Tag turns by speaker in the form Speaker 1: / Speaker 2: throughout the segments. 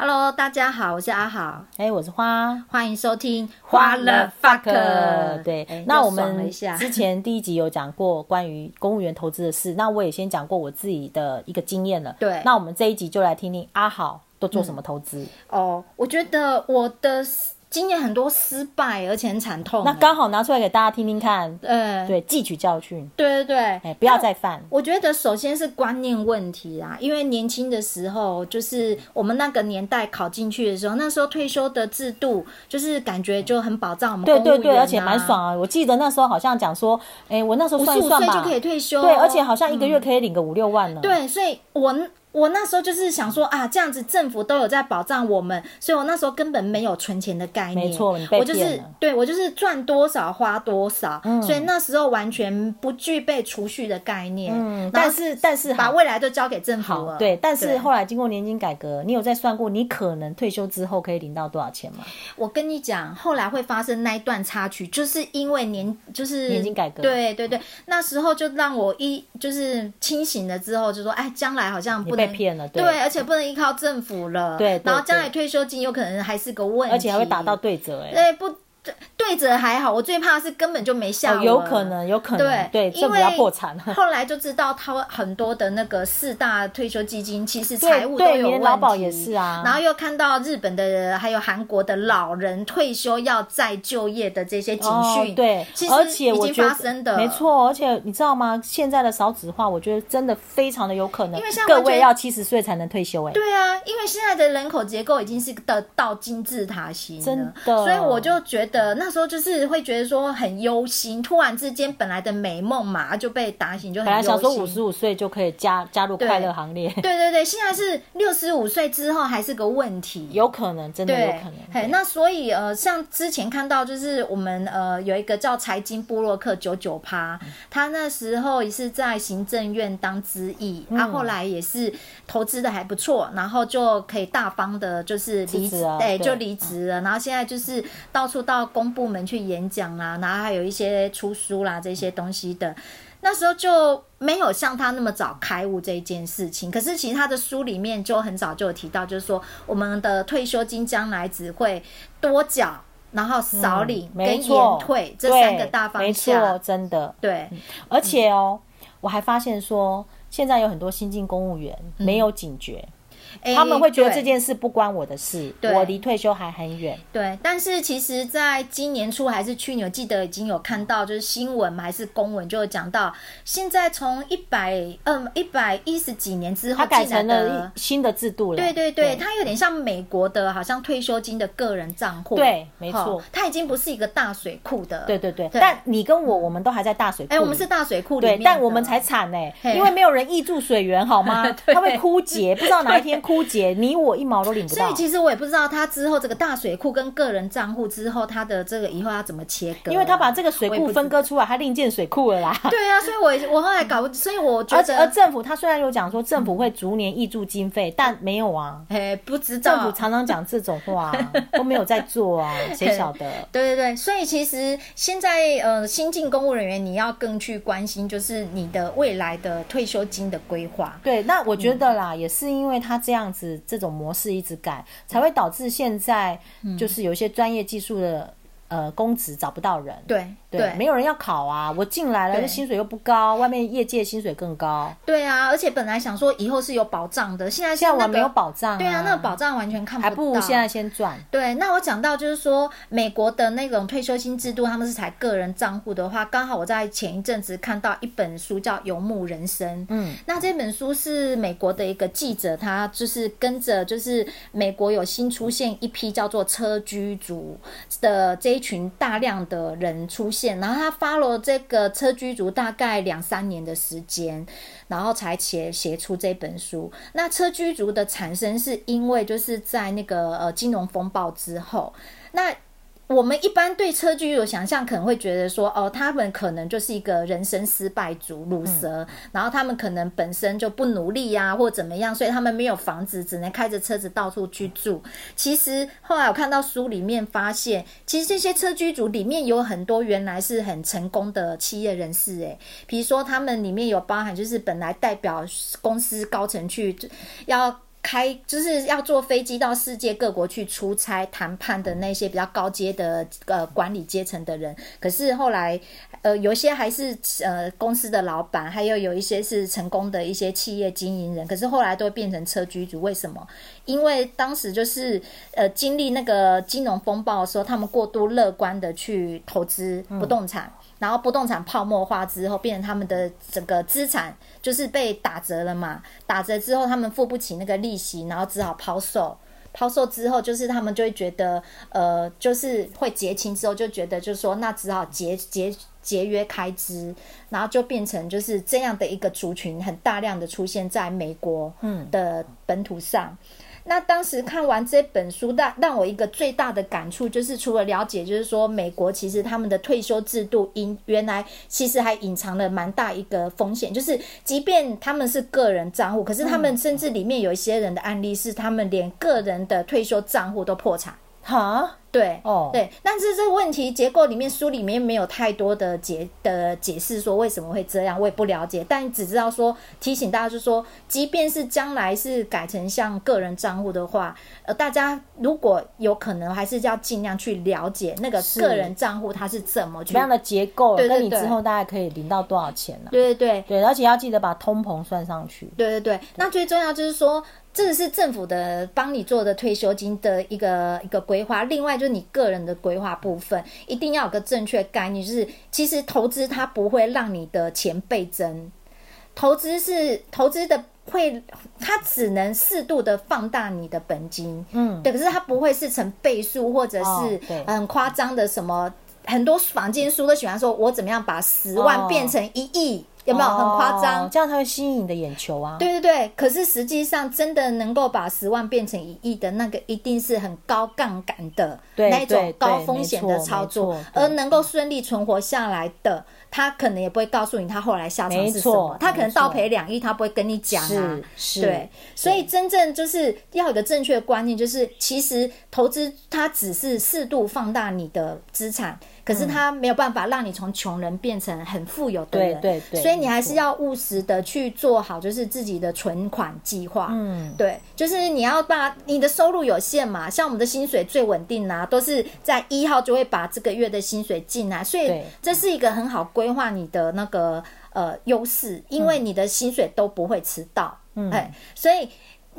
Speaker 1: Hello，大家好，我是阿好，
Speaker 2: 哎、欸，我是花，
Speaker 1: 欢迎收听花了 fuck。
Speaker 2: 对，
Speaker 1: 欸、
Speaker 2: 那我们之前第一集有讲过关于公务员投资的事，那我也先讲过我自己的一个经验了。
Speaker 1: 对，
Speaker 2: 那我们这一集就来听听阿好都做什么投资。
Speaker 1: 嗯、哦，我觉得我的。经验很多失败，而且很惨痛。
Speaker 2: 那刚好拿出来给大家听听看。
Speaker 1: 呃，
Speaker 2: 对，汲取教训。
Speaker 1: 对对对，
Speaker 2: 哎，不要再犯。
Speaker 1: 我觉得首先是观念问题啦，因为年轻的时候，就是我们那个年代考进去的时候，那时候退休的制度就是感觉就很保障我们。
Speaker 2: 对对对，而且蛮爽啊！我记得那时候好像讲说，哎，我那时候算一算吧，
Speaker 1: 就可以退休。
Speaker 2: 对，而且好像一个月可以领个五六万呢、嗯。
Speaker 1: 对，所以我。我那时候就是想说啊，这样子政府都有在保障我们，所以我那时候根本没有存钱的概念。
Speaker 2: 没错。
Speaker 1: 我就是对我就是赚多少花多少，嗯，所以那时候完全不具备储蓄的概念。
Speaker 2: 嗯，但是但是
Speaker 1: 把未来都交给政府了。
Speaker 2: 对，但是后来经过年金改革，你有在算过你可能退休之后可以领到多少钱吗？
Speaker 1: 我跟你讲，后来会发生那一段插曲，就是因为年就是
Speaker 2: 年金改革。
Speaker 1: 对对对，那时候就让我一就是清醒了之后，就说哎，将来好像不能。
Speaker 2: 被骗了，
Speaker 1: 对，对，而且不能依靠政府了，
Speaker 2: 对，对，对，
Speaker 1: 然后将来退休金有可能还是个问题，
Speaker 2: 而且还会打到对折，哎，
Speaker 1: 对不？对折还好，我最怕是根本就没效、哦。
Speaker 2: 有可能，有可能，对，对，政府要破产。
Speaker 1: 后来就知道他很多的那个四大退休基金其实财务都有问题。
Speaker 2: 劳保也是啊。
Speaker 1: 然后又看到日本的还有韩国的老人退休要再就业的这些警讯、
Speaker 2: 哦，对，
Speaker 1: 其实已经发生的。
Speaker 2: 没错，而且你知道吗？现在的少子化，我觉得真的非常的有可能。
Speaker 1: 因为像
Speaker 2: 各位要七十岁才能退休哎。
Speaker 1: 对啊，因为现在的人口结构已经是的到金字塔型，
Speaker 2: 真的。
Speaker 1: 所以我就觉得那时候就是会觉得。说很忧心，突然之间本来的美梦嘛就被打醒，就。本来想说
Speaker 2: 五十五岁就可以加加入快乐行列，
Speaker 1: 对，对对对，现在是六十五岁之后还是个问题，
Speaker 2: 有可能真的有可能。
Speaker 1: 嘿，那所以呃，像之前看到就是我们呃有一个叫财经布洛克九九趴，他那时候也是在行政院当资议，他、嗯啊、后来也是投资的还不错，然后就可以大方的就是离职，哎、啊，就离职了，然后现在就是到处到公部门去演讲。讲啦，然后还有一些出书啦这些东西的，那时候就没有像他那么早开悟这一件事情。可是其实他的书里面就很早就有提到，就是说我们的退休金将来只会多缴，然后少领跟延退、嗯、这三个大方向。
Speaker 2: 没错，真的对。而且哦，我还发现说，现在有很多新进公务员没有警觉。嗯他们会觉得这件事不关我的事，欸、我离退休还很远。
Speaker 1: 对，但是其实，在今年初还是去年，我记得已经有看到，就是新闻还是公文，就有讲到，现在从一百嗯一百一十几年之后，它
Speaker 2: 改成了新的制度了。
Speaker 1: 对对对，它有点像美国的，好像退休金的个人账户。
Speaker 2: 对，没错，
Speaker 1: 它已经不是一个大水库的。
Speaker 2: 对对对，但你跟我，我们都还在大水库。哎、
Speaker 1: 欸，我们是大水库里
Speaker 2: 面，对，但我们才惨呢、欸，因为没有人挹注水源，好吗？它会枯竭，不知道哪一天 枯竭，你我一毛都领不到。
Speaker 1: 所以其实我也不知道他之后这个大水库跟个人账户之后，他的这个以后要怎么切割？
Speaker 2: 因为他把这个水库分割出来，他另建水库了啦。
Speaker 1: 对啊，所以我我后来搞，所以我觉得，
Speaker 2: 而政府他虽然有讲说政府会逐年挹注经费，但没有啊，
Speaker 1: 哎，不知道。
Speaker 2: 政府常常讲这种话，都没有在做啊，谁晓得？
Speaker 1: 对对对，所以其实现在呃，新进公务人员你要更去关心，就是你的未来的退休金的规划。
Speaker 2: 对，那我觉得啦，嗯、也是因为他这样子这种。模式一直改，才会导致现在就是有一些专业技术的。呃，公职找不到人，
Speaker 1: 对对，
Speaker 2: 没有人要考啊！我进来了，那薪水又不高，外面业界薪水更高。
Speaker 1: 对啊，而且本来想说以后是有保障的，现在、那个、
Speaker 2: 现在我没有保障、啊。
Speaker 1: 对啊，那个保障完全看不到，
Speaker 2: 还不如现在先赚。
Speaker 1: 对，那我讲到就是说，美国的那种退休金制度，他们是采个人账户的话，刚好我在前一阵子看到一本书叫《游牧人生》。嗯，那这本书是美国的一个记者，他就是跟着就是美国有新出现一批叫做车居族的这。一群大量的人出现，然后他发了这个车居族大概两三年的时间，然后才写写出这本书。那车居族的产生是因为就是在那个呃金融风暴之后，那。我们一般对车居有想象，可能会觉得说，哦，他们可能就是一个人生失败族、鲁蛇，然后他们可能本身就不努力呀、啊，或怎么样，所以他们没有房子，只能开着车子到处去住。其实后来我看到书里面发现，其实这些车居族里面有很多原来是很成功的企业人士，诶，比如说他们里面有包含就是本来代表公司高层去要。开就是要坐飞机到世界各国去出差谈判的那些比较高阶的呃管理阶层的人，可是后来呃有些还是呃公司的老板，还有有一些是成功的一些企业经营人，可是后来都变成车居族。为什么？因为当时就是呃经历那个金融风暴的时候，他们过度乐观的去投资不动产。然后不动产泡沫化之后，变成他们的整个资产就是被打折了嘛。打折之后，他们付不起那个利息，然后只好抛售。抛售之后，就是他们就会觉得，呃，就是会结清之后，就觉得就是说，那只好节节节约开支，然后就变成就是这样的一个族群，很大量的出现在美国的本土上。嗯那当时看完这本书，让让我一个最大的感触就是，除了了解，就是说美国其实他们的退休制度因原来其实还隐藏了蛮大一个风险，就是即便他们是个人账户，可是他们甚至里面有一些人的案例是他们连个人的退休账户都破产。
Speaker 2: 哈，
Speaker 1: 对，
Speaker 2: 哦，
Speaker 1: 对，但是这个问题结构里面书里面没有太多的解的解释，说为什么会这样，我也不了解，但只知道说提醒大家，就是说，即便是将来是改成像个人账户的话，呃，大家如果有可能，还是要尽量去了解那个个人账户它是怎么去
Speaker 2: 什么样的结构，
Speaker 1: 对对对，
Speaker 2: 跟你之后大概可以领到多少钱呢？啊？
Speaker 1: 对对对
Speaker 2: 对，而且要记得把通膨算上去。
Speaker 1: 对对对，那最重要就是说。这是政府的帮你做的退休金的一个一个规划，另外就是你个人的规划部分，一定要有个正确概念，就是其实投资它不会让你的钱倍增，投资是投资的会，它只能适度的放大你的本金，嗯，对，可是它不会是成倍数或者是很夸张的什么，哦、很多坊间书都喜欢说我怎么样把十万变成一亿。哦有没有很夸张？
Speaker 2: 哦，这样它会吸引你的眼球啊！
Speaker 1: 对对对，可是实际上真的能够把十万变成一亿的那个，一定是很高杠杆的那种高风险的操作，而能够顺利存活下来的，他可能也不会告诉你他后来下场是什么。他可能倒赔两亿，他不会跟你讲啊。
Speaker 2: 是，
Speaker 1: 对，所以真正就是要有个正确的观念，就是其实投资它只是适度放大你的资产。可是他没有办法让你从穷人变成很富有的人，
Speaker 2: 对对对，
Speaker 1: 所以你还是要务实的去做好，就是自己的存款计划。嗯，对，就是你要把你的收入有限嘛，像我们的薪水最稳定啊，都是在一号就会把这个月的薪水进来，所以这是一个很好规划你的那个呃优势，因为你的薪水都不会迟到。嗯，哎，所以。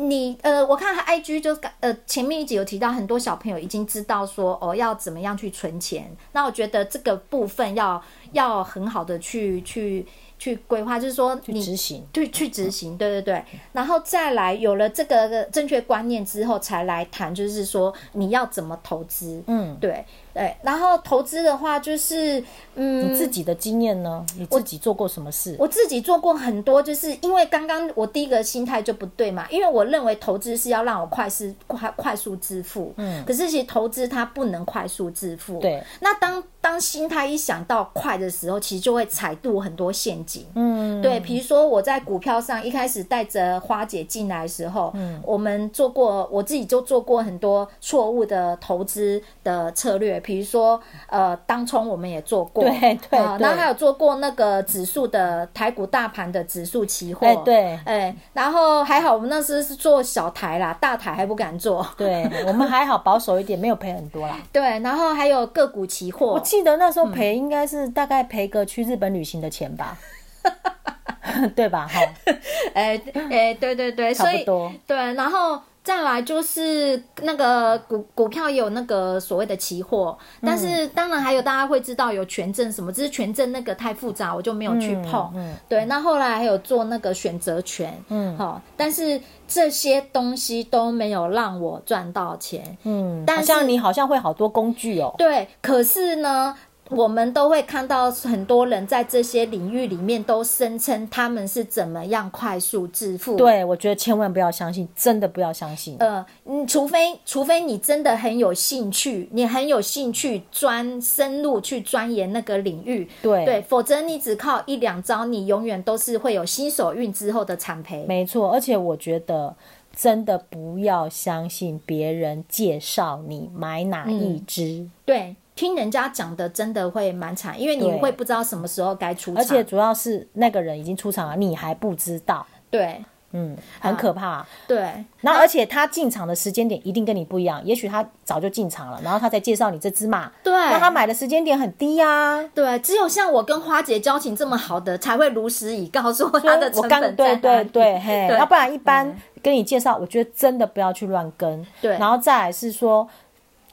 Speaker 1: 你呃，我看他 IG 就呃前面一集有提到，很多小朋友已经知道说哦要怎么样去存钱。那我觉得这个部分要要很好的去去去规划，就是说你
Speaker 2: 执行，
Speaker 1: 对，去执行，对对对。然后再来有了这个正确观念之后，才来谈，就是说你要怎么投资。嗯，对。对，然后投资的话，就是嗯，
Speaker 2: 你自己的经验呢？你自己做过什么事？
Speaker 1: 我，我自己做过很多，就是因为刚刚我第一个心态就不对嘛，因为我认为投资是要让我快速快快速致富，嗯，可是其实投资它不能快速致富，
Speaker 2: 对。
Speaker 1: 那当当心态一想到快的时候，其实就会踩度很多陷阱，嗯，对。比如说我在股票上一开始带着花姐进来的时候，嗯，我们做过，我自己就做过很多错误的投资的策略。比如说，呃，当冲我们也做
Speaker 2: 过，对对，
Speaker 1: 然后还有做过那个指数的台股大盘的指数期货，
Speaker 2: 欸，对，
Speaker 1: 哎、欸，然后还好我们那时候是做小台啦，大台还不敢做，
Speaker 2: 对，我们还好保守一点，没有赔很多啦。
Speaker 1: 对，然后还有个股期货，
Speaker 2: 我记得那时候赔应该是大概赔个去日本旅行的钱吧，嗯、对吧？哈，
Speaker 1: 哎哎，对对对，
Speaker 2: 差不多，
Speaker 1: 对，然后。再来就是那个股股票有那个所谓的期货，但是当然还有大家会知道有权证什么，只是权证那个太复杂，我就没有去碰。嗯，对。那后来还有做那个选择权，嗯，好，但是这些东西都没有让我赚到钱。嗯，但像
Speaker 2: 你好像会好多工具哦。
Speaker 1: 对，可是呢。我们都会看到很多人在这些领域里面都声称他们是怎么样快速致富。
Speaker 2: 对，我觉得千万不要相信，真的不要相信。
Speaker 1: 呃，嗯，除非除非你真的很有兴趣，你很有兴趣专深入去钻研那个领域，
Speaker 2: 对
Speaker 1: 对，否则你只靠一两招，你永远都是会有新手运之后的惨赔。
Speaker 2: 没错，而且我觉得真的不要相信别人介绍你买哪一支。
Speaker 1: 嗯，对。听人家讲的真的会蛮惨，因为你会不知道什么时候该出场，
Speaker 2: 而且主要是那个人已经出场了，你还不知道。
Speaker 1: 对
Speaker 2: 嗯，很可怕。啊、
Speaker 1: 对，
Speaker 2: 然后而且他进场的时间点一定跟你不一样，也许他早就进场了，然后他才介绍你这只马。
Speaker 1: 对，
Speaker 2: 那他买的时间点很低呀、啊。
Speaker 1: 对，只有像我跟花姐交情这么好的，才会如实以告诉我他的成本在。
Speaker 2: 对对对，嘿，要不然一般跟你介绍，我觉得真的不要去乱跟。对，然后再来是说。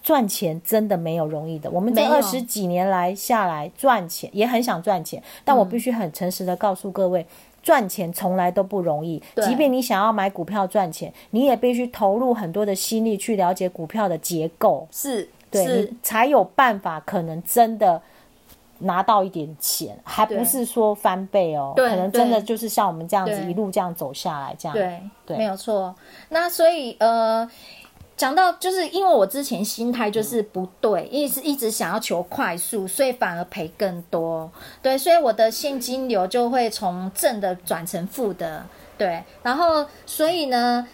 Speaker 2: 赚钱真的没有容易的。我们这二十几年来下来赚钱，也很想赚钱，但我必须很诚实的告诉各位，赚钱从来都不容易。即便你想要买股票赚钱，你也必须投入很多的心力去了解股票的结构，
Speaker 1: 是，
Speaker 2: 对，你才有办法可能真的拿到一点钱，还不是说翻倍哦，可能真的就是像我们这样子一路这样走下来这样，
Speaker 1: 对，对，没有错。那所以呃。讲到就是因为我之前心态就是不对，一直一直想要求快速，所以反而赔更多。对，所以我的现金流就会从正的转成负的。对，然后所以呢，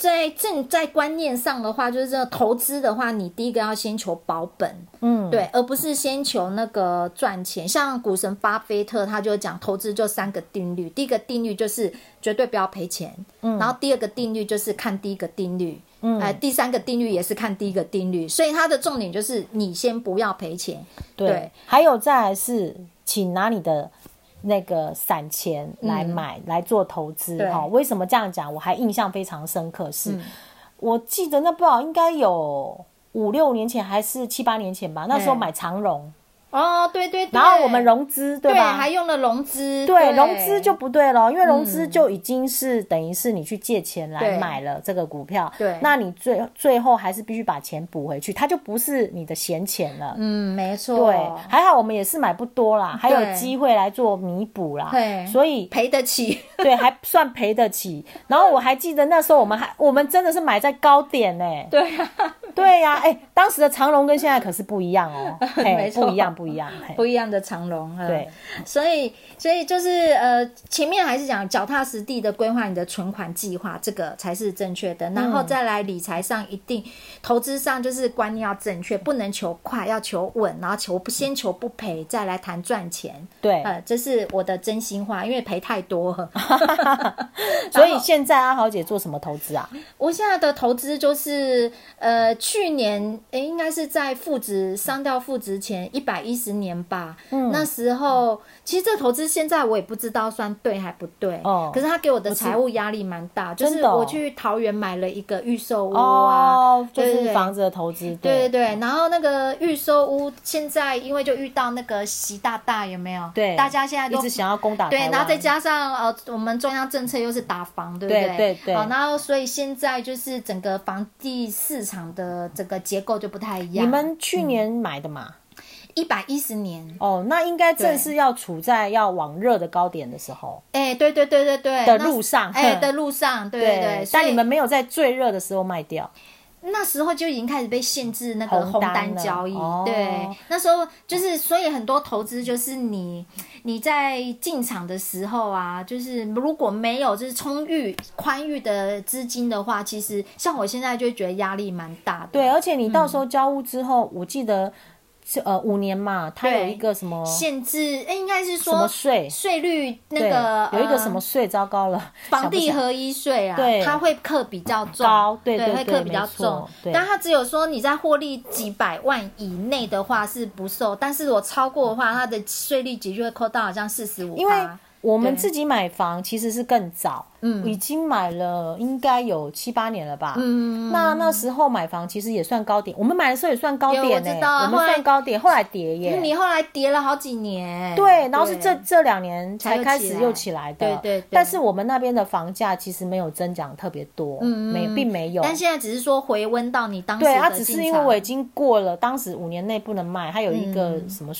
Speaker 1: 在正在观念上的话，就是这个投资的话，你第一个要先求保本，嗯，对，而不是先求那个赚钱。像股神巴菲特他就讲，投资就三个定律，第一个定律就是绝对不要赔钱，嗯，然后第二个定律就是看第一个定律。嗯，哎，第三个定律也是看第一个定律，所以它的重点就是你先不要赔钱。对，对
Speaker 2: 还有再来是，请拿你的那个散钱来买、嗯、来做投资哈。为什么这样讲？我还印象非常深刻是，是、嗯、我记得那不好应该有五六年前还是七八年前吧，那时候买长荣。
Speaker 1: 哦，对对对，
Speaker 2: 然后我们融资，对吧？对，
Speaker 1: 还用了融资，
Speaker 2: 对，融资就不对了，因为融资就已经是等于是你去借钱来买了这个股票，对，那你最最后还是必须把钱补回去，它就不是你的闲钱了。
Speaker 1: 嗯，没错。
Speaker 2: 对，还好我们也是买不多啦，还有机会来做弥补啦，对，所以
Speaker 1: 赔得起，
Speaker 2: 对，还算赔得起。然后我还记得那时候我们还我们真的是买在高点呢，
Speaker 1: 对呀，
Speaker 2: 对呀，哎，当时的长荣跟现在可是不一样哦，没错，不一样。不一样，
Speaker 1: 不一样的长龙，
Speaker 2: 对，
Speaker 1: 所以，所以就是呃，前面还是讲脚踏实地的规划你的存款计划，这个才是正确的。然后再来理财上，一定投资上就是观念要正确，不能求快，要求稳，然后求不先求不赔，再来谈赚钱。
Speaker 2: 对，
Speaker 1: 呃，这是我的真心话，因为赔太多了。
Speaker 2: 所以现在阿豪姐做什么投资啊？
Speaker 1: 我现在的投资就是呃，去年诶，应该是在负值上掉负值前一百一。一十年吧，嗯，那时候其实这投资现在我也不知道算对还不对，哦，可是他给我的财务压力蛮大，就是我去桃园买了一个预售屋啊，
Speaker 2: 哦，就是房子的投资，
Speaker 1: 对。对对，然后那个预售屋现在因为就遇到那个习大大有没有？
Speaker 2: 对，
Speaker 1: 大家现在都
Speaker 2: 一直想要攻打，
Speaker 1: 对，然后再加上呃，我们中央政策又是打房，对不对？
Speaker 2: 对对对，
Speaker 1: 好，然后所以现在就是整个房地市场的整个结构就不太一样。
Speaker 2: 你们去年买的嘛？
Speaker 1: 一百一十年
Speaker 2: 哦，那应该正是要处在要往热的高点的时候。
Speaker 1: 哎，对对对对对
Speaker 2: 的路上，
Speaker 1: 哎的路上，对对对。
Speaker 2: 但你们没有在最热的时候卖掉，
Speaker 1: 那时候就已经开始被限制那个红单交易。对，那时候就是，所以很多投资就是你你在进场的时候啊，就是如果没有就是充裕宽裕的资金的话，其实像我现在就觉得压力蛮大的。
Speaker 2: 对，而且你到时候交屋之后，我记得。呃，五年嘛，它有一个什么
Speaker 1: 限制？哎，应该是说
Speaker 2: 什么税？
Speaker 1: 税率那个
Speaker 2: 有一个什么税？糟糕了，
Speaker 1: 房地合一税啊，
Speaker 2: 对，
Speaker 1: 它会课比较重，
Speaker 2: 对对，
Speaker 1: 会课比较重。但它只有说你在获利几百万以内的话是不受，但是我超过的话，它的税率直接会扣到好像四十五。
Speaker 2: 因为我们自己买房其实是更早。嗯，已经买了应该有七八年了吧。嗯，那那时候买房其实也算高点，我们买的时候也算高点呢、欸。我知道，我们算高点，后来跌耶。
Speaker 1: 你后来跌了好几年。
Speaker 2: 对，然后是这这两年才开始又起来的。
Speaker 1: 对对对。
Speaker 2: 但是我们那边的房价其实没有增长特别多，嗯没并没有。
Speaker 1: 但现在只是说回温到你当时。
Speaker 2: 对，它只是因为我已经过了当时五年内不能卖，它有一个什么。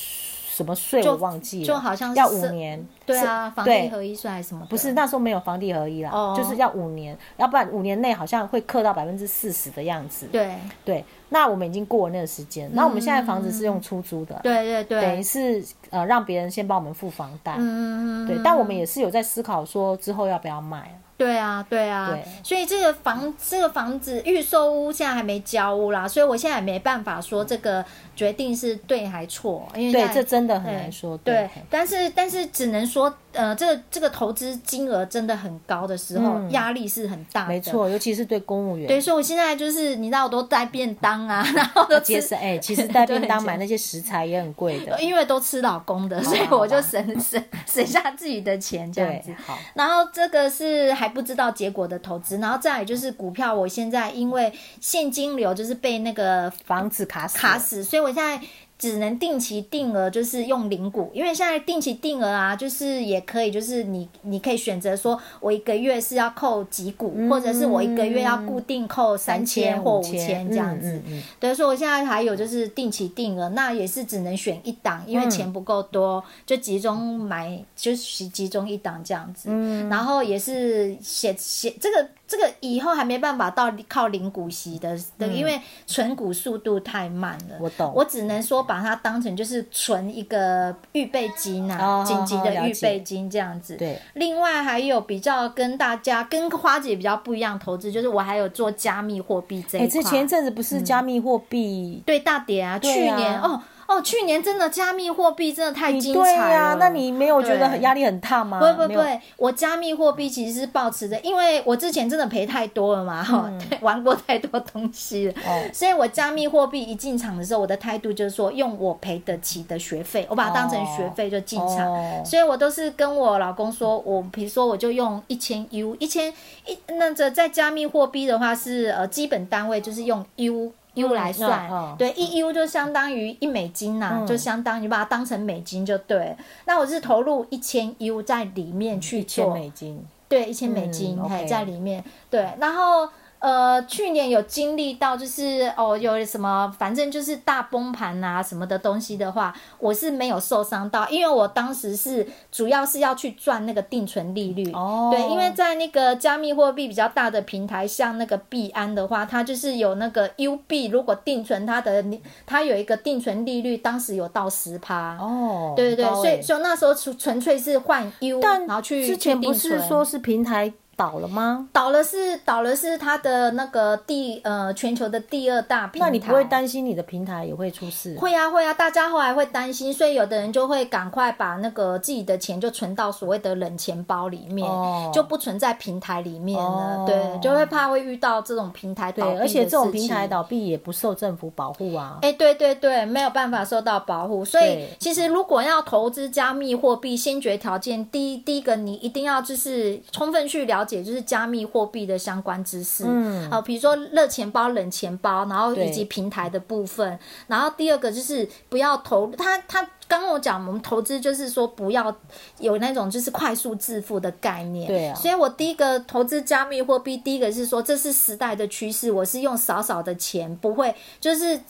Speaker 2: 什么税我忘记了，
Speaker 1: 就好像是
Speaker 2: 要五年。
Speaker 1: 对啊，房地合一税还是什么？
Speaker 2: 不是那时候没有房地合一啦，哦、就是要五年，要不然五年内好像会课到百分之四十的样子。
Speaker 1: 对
Speaker 2: 对，那我们已经过了那个时间，那、嗯、我们现在房子是用出租的，
Speaker 1: 对对对，
Speaker 2: 等于是呃让别人先帮我们付房贷。嗯对，但我们也是有在思考说之后要不要卖。
Speaker 1: 对啊，对啊，对，所以这个房这个房子预售屋现在还没交屋啦，所以我现在也没办法说这个决定是对还错，因为
Speaker 2: 对这真的很难说。
Speaker 1: 对，对，但是但是只能说呃，这个这个投资金额真的很高的时候，压、嗯、力是很大的。
Speaker 2: 没错，尤其是对公务员。
Speaker 1: 对，所以我现在就是你知道，我都带便当啊，然后都节
Speaker 2: 省。哎，其实带 便当买那些食材也很贵的，
Speaker 1: 因为都吃老公的，所以我就省省省下自己的钱这样子。好，然后这个是还不知道结果的投资，然后再来就是股票，我现在因为现金流就是被那个
Speaker 2: 房子卡死
Speaker 1: 卡死，所以我现在。只能定期定额，就是用零股，因为现在定期定额啊，就是也可以，就是你你可以选择说，我一个月是要扣几股，嗯、或者是我一个月要固定扣三千或五千这样子。嗯嗯嗯、对，所以我现在还有就是定期定额，那也是只能选一档，因为钱不够多，嗯、就集中买，就是集中一档这样子。嗯、然后也是写写这个。这个以后还没办法到靠零股息的，嗯、因为存股速度太慢了。
Speaker 2: 我懂，
Speaker 1: 我只能说把它当成就是存一个预备金啊，紧急的预备金这样子。对。另外还有比较跟大家跟花姐比较不一样投资，就是我还有做加密货币这一块。哎，
Speaker 2: 这前一阵子不是加密货币、嗯、
Speaker 1: 对大跌啊？啊去年哦。哦，去年真的加密货币真的太精彩了。对
Speaker 2: 呀，那你没有觉得压力很大吗？
Speaker 1: 不不不，我加密货币其实是保持着，因为我之前真的赔太多了嘛，哈、嗯，玩过太多东西了，哦、所以我加密货币一进场的时候，我的态度就是说，用我赔得起的学费，我把它当成学费就进场。哦、所以我都是跟我老公说，我比如说我就用一千 U，一千一，那这在加密货币的话是呃基本单位就是用 U。U 来算，对，一 U 就相当于一美金呐、啊，嗯、就相当于把它当成美金就对。那我是投入一千 U 在里面去做，一千美金，对，一千美金还在里面，对，然后。呃，去年有经历到，就是哦，有什么，反正就是大崩盘啊什么的东西的话，我是没有受伤到，因为我当时是主要是要去赚那个定存利率。哦。对，因为在那个加密货币比较大的平台，像那个币安的话，它就是有那个 U 币，如果定存它的，它有一个定存利率，当时有到十趴。哦。对对对，所以所以那时候纯纯粹是换 U，但然后去
Speaker 2: 之前不是说是平台。倒了吗？
Speaker 1: 倒了是倒了是它的那个第呃全球的第二大平台。
Speaker 2: 那你不会担心你的平台也会出事？
Speaker 1: 会啊会啊，大家后来会担心，所以有的人就会赶快把那个自己的钱就存到所谓的冷钱包里面，哦、就不存在平台里面了。哦、对，就会怕会遇到这种平台倒闭，
Speaker 2: 而且这种平台倒闭也不受政府保护啊。
Speaker 1: 哎，对对对，没有办法受到保护。所以其实如果要投资加密货币，先决条件第一第一个你一定要就是充分去了解，就是加密货币的相关知识，嗯，好，比如说热钱包、冷钱包，然后以及平台的部分，然后第二个就是不要投他他刚刚我讲，我们投资就是说不要有那种就是快速致富的概念，对啊，所以我第一个投资加密货币，第一个是说这是时代的趋势，我是用少少的钱，不会就是。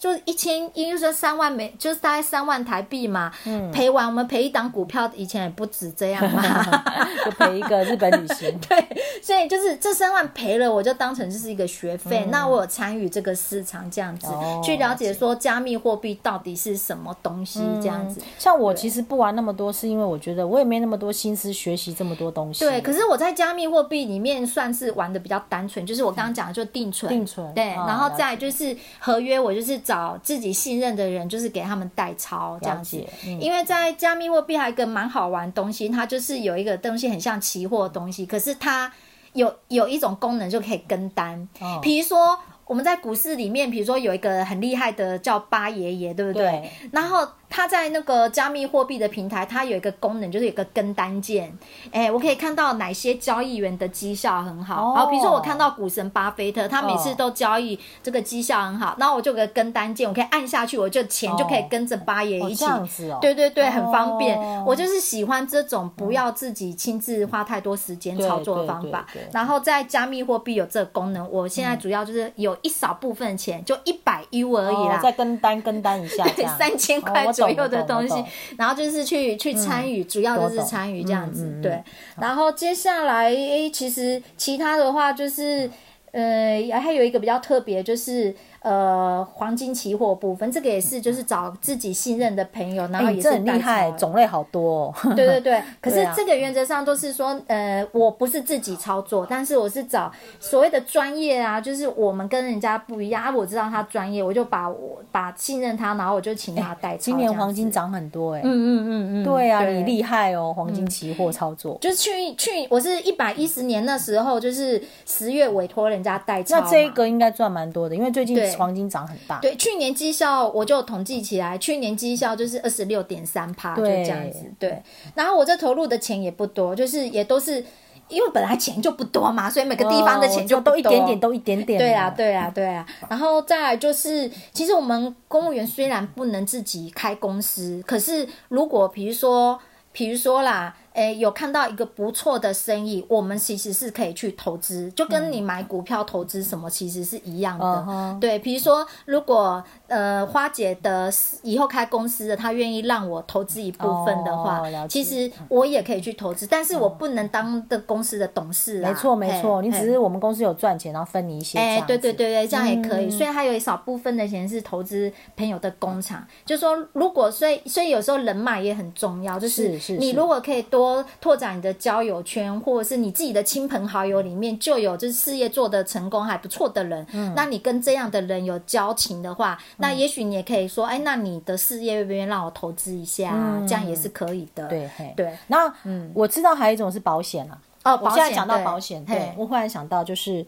Speaker 1: 就是一千，因为说三万美，就是大概三万台币嘛。嗯。赔完，我们赔一档股票，以前也不止这样嘛。
Speaker 2: 就赔一个日本旅行。
Speaker 1: 对，所以就是这三万赔了，我就当成就是一个学费。嗯、那我有参与这个市场，这样子、哦、去了解说加密货币到底是什么东西，这样子。嗯、
Speaker 2: 像我其实不玩那么多，是因为我觉得我也没那么多心思学习这么多东西。
Speaker 1: 对，可是我在加密货币里面算是玩的比较单纯，就是我刚刚讲的就定存。
Speaker 2: 定存。
Speaker 1: 对，哦、然后再就是合约，我就是。找自己信任的人，就是给他们代抄这样子。嗯、因为在加密货币还有一个蛮好玩的东西，它就是有一个东西很像期货的东西，可是它有有一种功能就可以跟单。哦、比如说我们在股市里面，比如说有一个很厉害的叫八爷爷，对不对？对然后。它在那个加密货币的平台，它有一个功能，就是有个跟单键。哎、欸，我可以看到哪些交易员的绩效很好。好、哦，比如说我看到股神巴菲特，他每次都交易这个绩效很好，那、哦、我就有个跟单键，我可以按下去，我就钱就可以跟着八爷一起。哦哦、对对对，很方便。哦、我就是喜欢这种不要自己亲自花太多时间操作的方法。然后在加密货币有这个功能，我现在主要就是有一少部分钱，就一百 U 而已啦。
Speaker 2: 哦、再跟单跟单一下，对，
Speaker 1: 三千块。左右的东西，然后就是去去参与，嗯、主要就是参与这样子，对。然后接下来，其实其他的话就是，呃，还有一个比较特别就是。呃，黄金期货部分，这个也是就是找自己信任的朋友，然后也是很厉害，
Speaker 2: 种类好多。哦。
Speaker 1: 对对对，可是这个原则上都是说，呃，我不是自己操作，但是我是找所谓的专业啊，就是我们跟人家不一样啊。我知道他专业，我就把我把信任他，然后我就请他代操。
Speaker 2: 今年黄金涨很多哎。
Speaker 1: 嗯嗯嗯嗯。
Speaker 2: 对啊，你厉害哦，黄金期货操作。
Speaker 1: 就是去去，我是一百一十年那时候，就是十月委托人家代操。
Speaker 2: 那这一个应该赚蛮多的，因为最近。黄金涨很大，
Speaker 1: 对，去年绩效我就统计起来，去年绩效就是二十六点三趴，就这样子，对。然后我这投入的钱也不多，就是也都是因为本来钱就不多嘛，所以每个地方的钱就
Speaker 2: 都一点点，都一点点。
Speaker 1: 对啊，对啊，对啊。然后再来就是，其实我们公务员虽然不能自己开公司，可是如果比如说，比如说啦。诶，有看到一个不错的生意，我们其实是可以去投资，就跟你买股票投资什么其实是一样的。嗯、对，比如说，如果呃花姐的以后开公司的，她愿意让我投资一部分的话，哦、其实我也可以去投资，但是我不能当的公司的董事、啊。没错，
Speaker 2: 没错，你只是我们公司有赚钱，然后分你一些。哎，
Speaker 1: 对对对对，这样也可以。所以还有一少部分的钱是投资朋友的工厂，就说如果所以所以有时候人脉也很重要，就是你如果可以多。多拓展你的交友圈，或者是你自己的亲朋好友里面就有就是事业做得成功还不错的人，嗯，那你跟这样的人有交情的话，嗯、那也许你也可以说，哎，那你的事业愿不愿意让我投资一下，嗯？这样也是可以的。
Speaker 2: 对
Speaker 1: 对。
Speaker 2: 那嗯，我知道还有一种是保险啊。
Speaker 1: 哦，保险。
Speaker 2: 我现在讲到保险，对，对我忽然想到就是。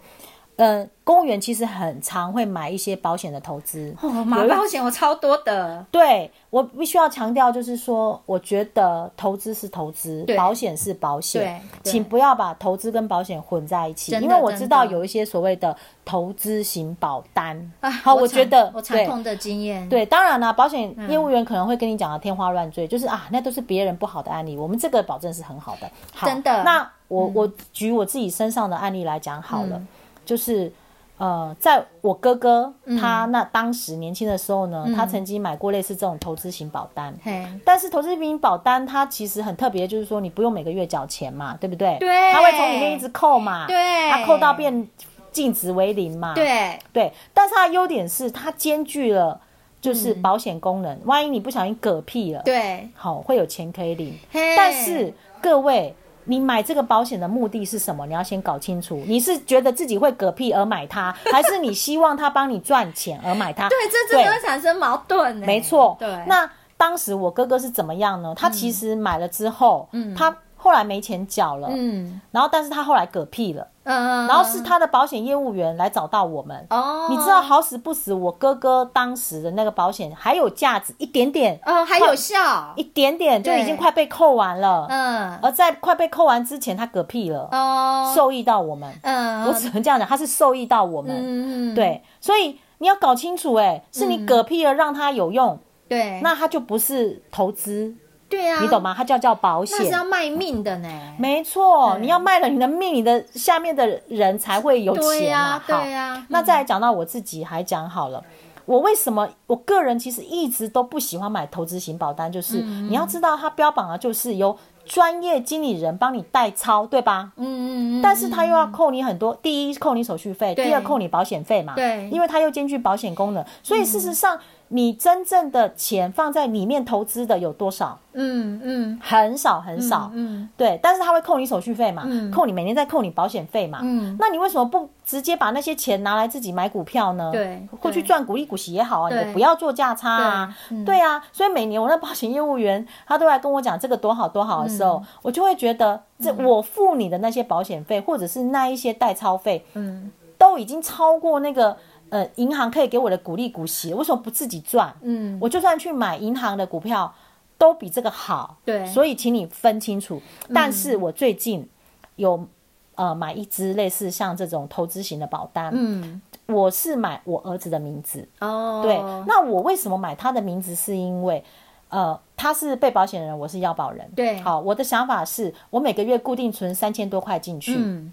Speaker 2: 呃，公务员其实很常会买一些保险的投资。
Speaker 1: 哦，买保险我超多的。
Speaker 2: 对，我必须要强调，就是说，我觉得投资是投资，保险是保险。对，请不要把投资跟保险混在一起，因为我知道有一些所谓的投资型保单。好，我觉得
Speaker 1: 我惨痛的经验。
Speaker 2: 对，当然啦，保险业务员可能会跟你讲的天花乱坠，就是啊，那都是别人不好的案例，我们这个保证是很好的。好，
Speaker 1: 真的。
Speaker 2: 那我我举我自己身上的案例来讲好了。就是，呃，在我哥哥他那当时年轻的时候呢，嗯，他曾经买过类似这种投资型保单。嗯，但是投资型保单它其实很特别，就是说你不用每个月缴钱嘛，对不对？
Speaker 1: 对，
Speaker 2: 它会从里面一直扣嘛。
Speaker 1: 对，
Speaker 2: 它扣到变净值为零嘛。
Speaker 1: 对
Speaker 2: 对，但是它的优点是它兼具了就是保险功能，嗯，万一你不小心嗝屁了，
Speaker 1: 对，
Speaker 2: 好会有钱可以领。但是各位。你买这个保险的目的是什么？你要先搞清楚。你是觉得自己会嗝屁而买它，还是你希望它帮你赚钱而买它？
Speaker 1: 对，这真的会产生矛盾。
Speaker 2: 没错。对。那当时我哥哥是怎么样呢？他其实买了之后，嗯，他。后来没钱缴了，嗯，然后但是他后来嗝屁了，嗯，然后是他的保险业务员来找到我们，哦，你知道好死不死，我哥哥当时的那个保险还有价值一点点，
Speaker 1: 哦，还有效。
Speaker 2: 一点点，就已经快被扣完了，嗯，而在快被扣完之前，他嗝屁了，哦，受益到我们，嗯，我只能这样讲，他是受益到我们，嗯，对，所以你要搞清楚，哎，是你嗝屁了让他有用，对，那他就不是投资。
Speaker 1: 对呀、啊，
Speaker 2: 你懂吗？它叫叫保险，
Speaker 1: 那是要卖命的呢。
Speaker 2: 没错，你要卖了你的命，你的下面的人才会有钱嘛。对呀、啊，对呀、啊。那再来讲到我自己，还讲好了、嗯，我为什么我个人其实一直都不喜欢买投资型保单，就是、嗯、你要知道，它标榜的就是由专业经理人帮你代操，对吧？嗯嗯嗯。但是他又要扣你很多，第一扣你手续费，第二扣你保险费嘛。对。因为它又兼具保险功能，所以事实上。嗯你真正的钱放在里面投资的有多少？嗯嗯，很少很少。嗯，嗯对，但是他会扣你手续费嘛、嗯，扣你每年再扣你保险费嘛。嗯，那你为什么不直接把那些钱拿来自己买股票呢？对，或去赚股利股息也好啊，你不要做价差啊。对，啊，所以每年我那保险业务员他都来跟我讲这个多好多好的时候，嗯、我就会觉得这我付你的那些保险费、嗯、或者是那一些代操费，嗯，都已经超过那个。呃，银行可以给我的股利股息，为什么不自己赚？嗯，我就算去买银行的股票，都比这个好。对，所以请你分清楚。嗯、但是我最近有呃买一支类似像这种投资型的保单，嗯，我是买我儿子的名字。哦，对，那我为什么买他的名字？是因为呃，他是被保险人，我是要保人。对，好，我的想法是我每个月固定存三千多块进去。嗯。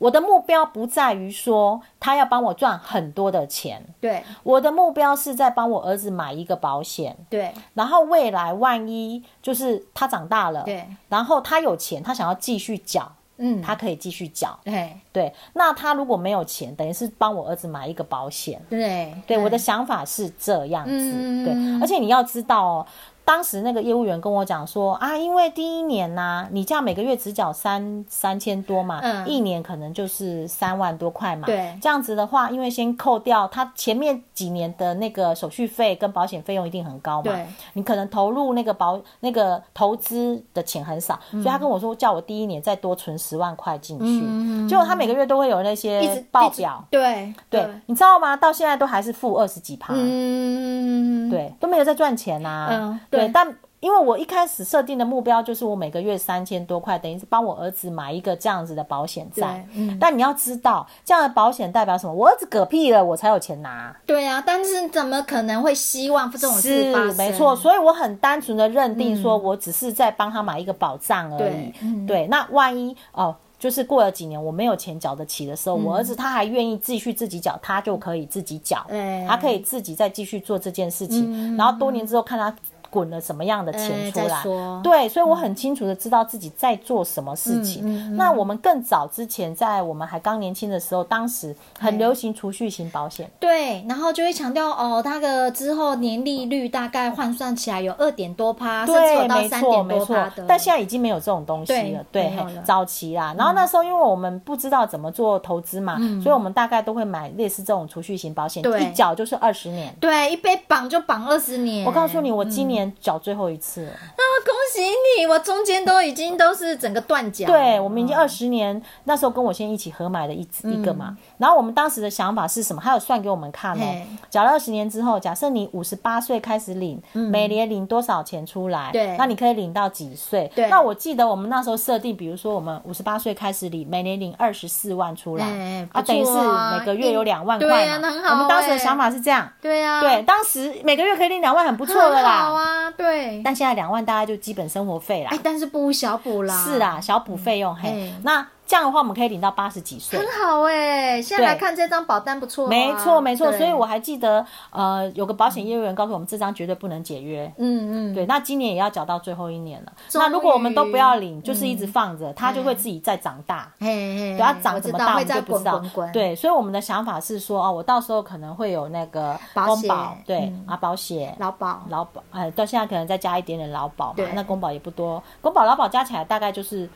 Speaker 2: 我的目标不在于说他要帮我赚很多的钱，对，我的目标是在帮我儿子买一个保险，对，然后未来万一就是他长大了，对，然后他有钱，他想要继续缴，嗯，他可以继续缴。
Speaker 1: 对
Speaker 2: 对，那他如果没有钱，等于是帮我儿子买一个保险。
Speaker 1: 对
Speaker 2: 对，我的想法是这样子。对，而且你要知道哦。当时那个业务员跟我讲说啊，因为第一年呐、啊，你这样每个月只缴三三千多嘛，嗯，一年可能就是三万多块嘛。
Speaker 1: 对，
Speaker 2: 这样子的话，因为先扣掉他前面几年的那个手续费跟保险费用一定很高嘛。
Speaker 1: 对，
Speaker 2: 你可能投入那个保那个投资的钱很少，嗯，所以他跟我说叫我第一年再多存十万块进去。嗯，结果他每个月都会有那些报表。
Speaker 1: 对
Speaker 2: 对，对，你知道吗？到现在都还是负二十几趴。
Speaker 1: 嗯，
Speaker 2: 对，都没有在赚钱呐、啊。嗯。对，但因为我一开始设定的目标就是我每个月三千多块，等于是帮我儿子买一个这样子的保险债。嗯。但你要知道，这样的保险代表什么？我儿子嗝屁了，我才有钱拿。
Speaker 1: 对啊，但是怎么可能会希望这种事发生？
Speaker 2: 是，没错。所以我很单纯的认定说，我只是在帮他买一个保障而已。对。那万一哦，就是过了几年我没有钱缴得起的时候，嗯、我儿子他还愿意继续自己缴，他就可以自己缴。嗯。他可以自己再继续做这件事情，嗯、然后多年之后看他。滚了什么样的钱出来？
Speaker 1: 欸、
Speaker 2: 对，所以我很清楚的知道自己在做什么事情。嗯、那我们更早之前，在我们还刚年轻的时候，当时很流行储蓄型保险。
Speaker 1: 对，然后就会强调哦，那个之后年利率大概换算起来有二点多趴，甚至有到三点多趴的。
Speaker 2: 但现在已经没有这种东西了。对，对早期啦。然后那时候因为我们不知道怎么做投资嘛、嗯，所以我们大概都会买类似这种储蓄型保险，一缴就是二十年。
Speaker 1: 对，一被绑就绑二十年。
Speaker 2: 我告诉你，我今年。缴最后一次了，
Speaker 1: 那恭喜你！我中间都已经都是整个断缴。
Speaker 2: 对，我们已经二十年、嗯，那时候跟我先一起合买的一一个嘛、嗯。然后我们当时的想法是什么？还有算给我们看哦。缴了二十年之后，假设你五十八岁开始领、嗯，每年领多少钱出来？对，那你可以领到几岁？对。那我记得我们那时候设定，比如说我们五十八岁开始领，每年领二十四万出来，啊，啊，等于是每个月有两万块嘛、欸。我们当时的想法是这
Speaker 1: 样。对、啊。
Speaker 2: 对，当时每个月可以领两万，很不错的啦。
Speaker 1: 好啊。对，
Speaker 2: 但现在两万大概就基本生活费啦。
Speaker 1: 哎，但是不无小补啦。
Speaker 2: 是啦，小补费用、嗯、嘿。那这样的话，我们可以领到八十几岁，
Speaker 1: 很好哎、欸。现在来看这张保单不错、啊。
Speaker 2: 没错没错，所以我还记得，呃，有个保险业务员告诉我们，这张绝对不能解约。嗯嗯。对，那今年也要缴到最后一年了。那如果我们都不要领，就是一直放着、嗯，它就会自己再长大。嘿嘿嘿。对，它长怎么大我们就不知道。对，所以我们的想法是说，哦，我到时候可能会有那个公保，对、嗯、啊，保险、劳保、劳保，哎，到现在可能再加一点点劳保嘛。那公保也不多，公保劳保加起来大概就是。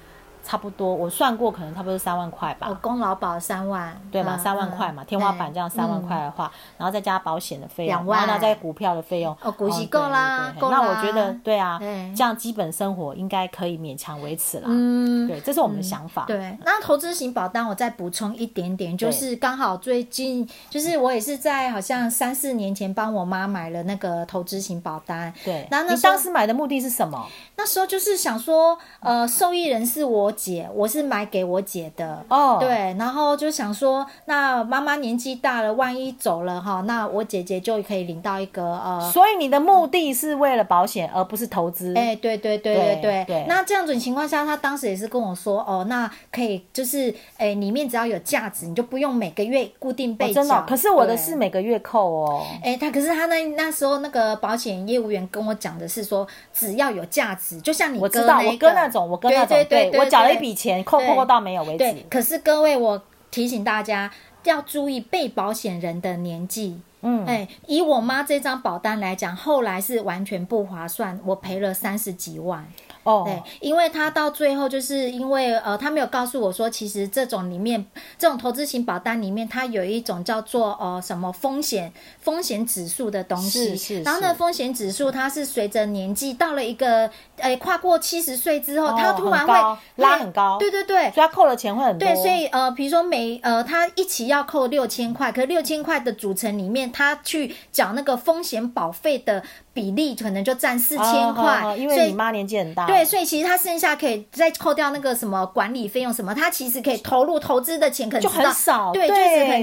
Speaker 2: 差不多，我算过，可能差不多三万块吧。
Speaker 1: 我供劳保三万，
Speaker 2: 对吗？三、嗯、万块嘛、嗯，天花板这样三万块的话、嗯，然后再加保险的费用，然后再股票的费用，
Speaker 1: 哦，股息够啦，
Speaker 2: 够啦。那我觉得，对啊，这样基本生活应该可以勉强维持啦。嗯，对，这是我们的想法。
Speaker 1: 嗯、对，那投资型保单我再补充一点点，就是刚好最近，就是我也是在好像三四年前帮我妈买了那个投资型保单。
Speaker 2: 对，那那你当时买的目的是什么？
Speaker 1: 那时候就是想说，呃，受益人是我姐，我是买给我姐的哦，对，然后就想说，那妈妈年纪大了，万一走了哈，那我姐姐就可以领到一个呃，
Speaker 2: 所以你的目的是为了保险，而不是投资。
Speaker 1: 哎，对对对对对对。那这样子情况下，他当时也是跟我说，哦，那可以就是，哎，里面只要有价值，你就不用每个月固定被缴。真的，
Speaker 2: 可是我的是每个月扣哦。
Speaker 1: 哎，他可是他那那时候那个保险业务员跟我讲的是说，只要有价值。就像你哥那个，我知道，我哥那种，我哥那种，对，对，对，对，对，我缴了一笔钱，扣扣扣到没有为止。对，
Speaker 2: 可
Speaker 1: 是各位，我提醒大家要注意被保险人的年纪。嗯，哎，以我妈这张保单来讲，后来是完全不划算，我赔了三十几万。哦，对，因为他到最后就是因为呃，他没有告诉我说，其实这种里面这种投资型保单里面，它有一种叫做呃什么风险风险指数的东西。是是，是。然后那风险指数，它是随着年纪到了一个呃跨过七十岁之后，它、哦、突然会
Speaker 2: 拉很高。
Speaker 1: 对对对。
Speaker 2: 所以他扣了钱会很多。
Speaker 1: 对，所以呃，比如说每呃，他一起要扣六千块，可是六千块的组成里面，他去缴那个风险保费的。比例可能就占四千块，
Speaker 2: 因为你妈年纪很大。
Speaker 1: 对，所以其实他剩下可以再扣掉那个什么管理费用什么，他其实可以投入投资的钱可能
Speaker 2: 就很少，
Speaker 1: 对，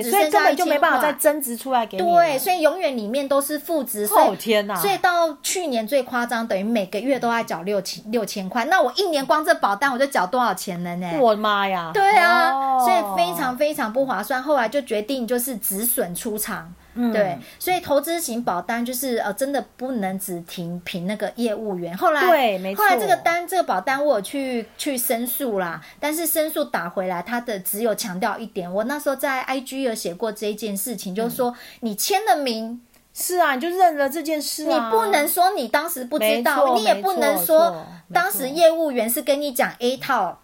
Speaker 1: 所以根本
Speaker 2: 就没办法再增值出来给你。
Speaker 1: 对，所以永远里面都是负值。
Speaker 2: 哦天哪！
Speaker 1: 所以到去年最夸张，等于每个月都要缴六千六千块。那我一年光这保单我就缴多少钱了呢？
Speaker 2: 我的妈呀！
Speaker 1: 对啊，哦，所以非常非常不划算。后来就决定就是止损出场。嗯，对，所以投资型保单就是呃，真的不能只停凭那个业务员。后来
Speaker 2: 对，没错。
Speaker 1: 后来这个单这个保单我有去去申诉啦，但是申诉打回来，他的只有强调一点，我那时候在 IG 有写过这一件事情，嗯、就是说你签了名。
Speaker 2: 是啊，你就认了这件事啊。
Speaker 1: 你不能说你当时不知道，你也不能说当时业务员是跟你讲 A 套，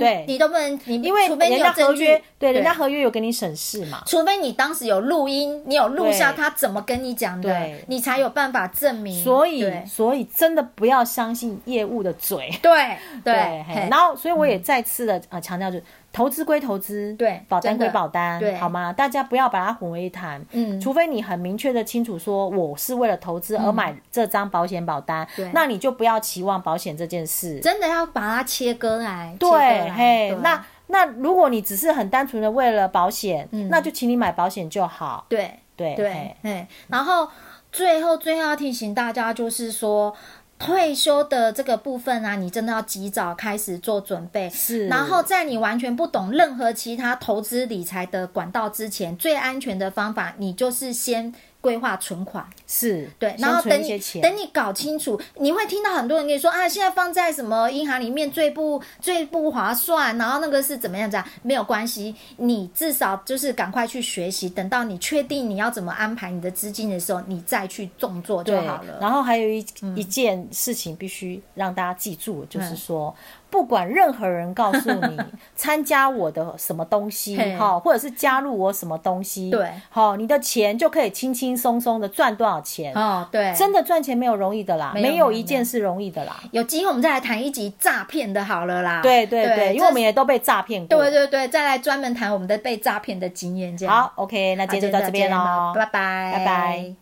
Speaker 1: 对，你都不能，你
Speaker 2: 因为
Speaker 1: 除非你有证据，
Speaker 2: 对，人家合约有给你审视嘛。
Speaker 1: 除非你当时有录音，你有录下他怎么跟你讲的，你才有办法证明。
Speaker 2: 所以，所以真的不要相信业务的嘴。
Speaker 1: 对对，
Speaker 2: 然后，所以我也再次的啊强调就是。投资归投资，
Speaker 1: 对，
Speaker 2: 保单归保单，对，好吗？大家不要把它混为一谈。嗯，除非你很明确的清楚说，我是为了投资而买这张保险保单，对，那你就不要期望保险这件事。
Speaker 1: 真的要把它切割来。
Speaker 2: 对，嘿，那那如果你只是很单纯的为了保险，那就请你买保险就好。
Speaker 1: 对对对，嘿，然后最后最后要提醒大家就是说。退休的这个部分啊，你真的要及早开始做准备。是，然后在你完全不懂任何其他投资理财的管道之前，最安全的方法，你就是先。规划存款
Speaker 2: 是
Speaker 1: 对，然后等你等你搞清楚，你会听到很多人跟你说啊，现在放在什么银行里面最不最不划算，然后那个是怎么样子啊？没有关系，你至少就是赶快去学习，等到你确定你要怎么安排你的资金的时候，你再去动作就好了。
Speaker 2: 然后还有一、嗯、一件事情必须让大家记住，就是说。嗯不管任何人告诉你 参加我的什么东西，哈，或者是加入我什么东西，对，好，你的钱就可以轻轻松松的赚多少钱？
Speaker 1: 哦，对，
Speaker 2: 真的赚钱没有容易的啦，没有一件是容易的啦。
Speaker 1: 有机会我们再来谈一集诈骗的，好了啦。
Speaker 2: 对对对，因为我们也都被诈骗过。
Speaker 1: 对对对，再来专门谈我们的被诈骗的经验，这样。
Speaker 2: 好，OK，那今天就到这边喽，
Speaker 1: 拜拜，
Speaker 2: 拜拜。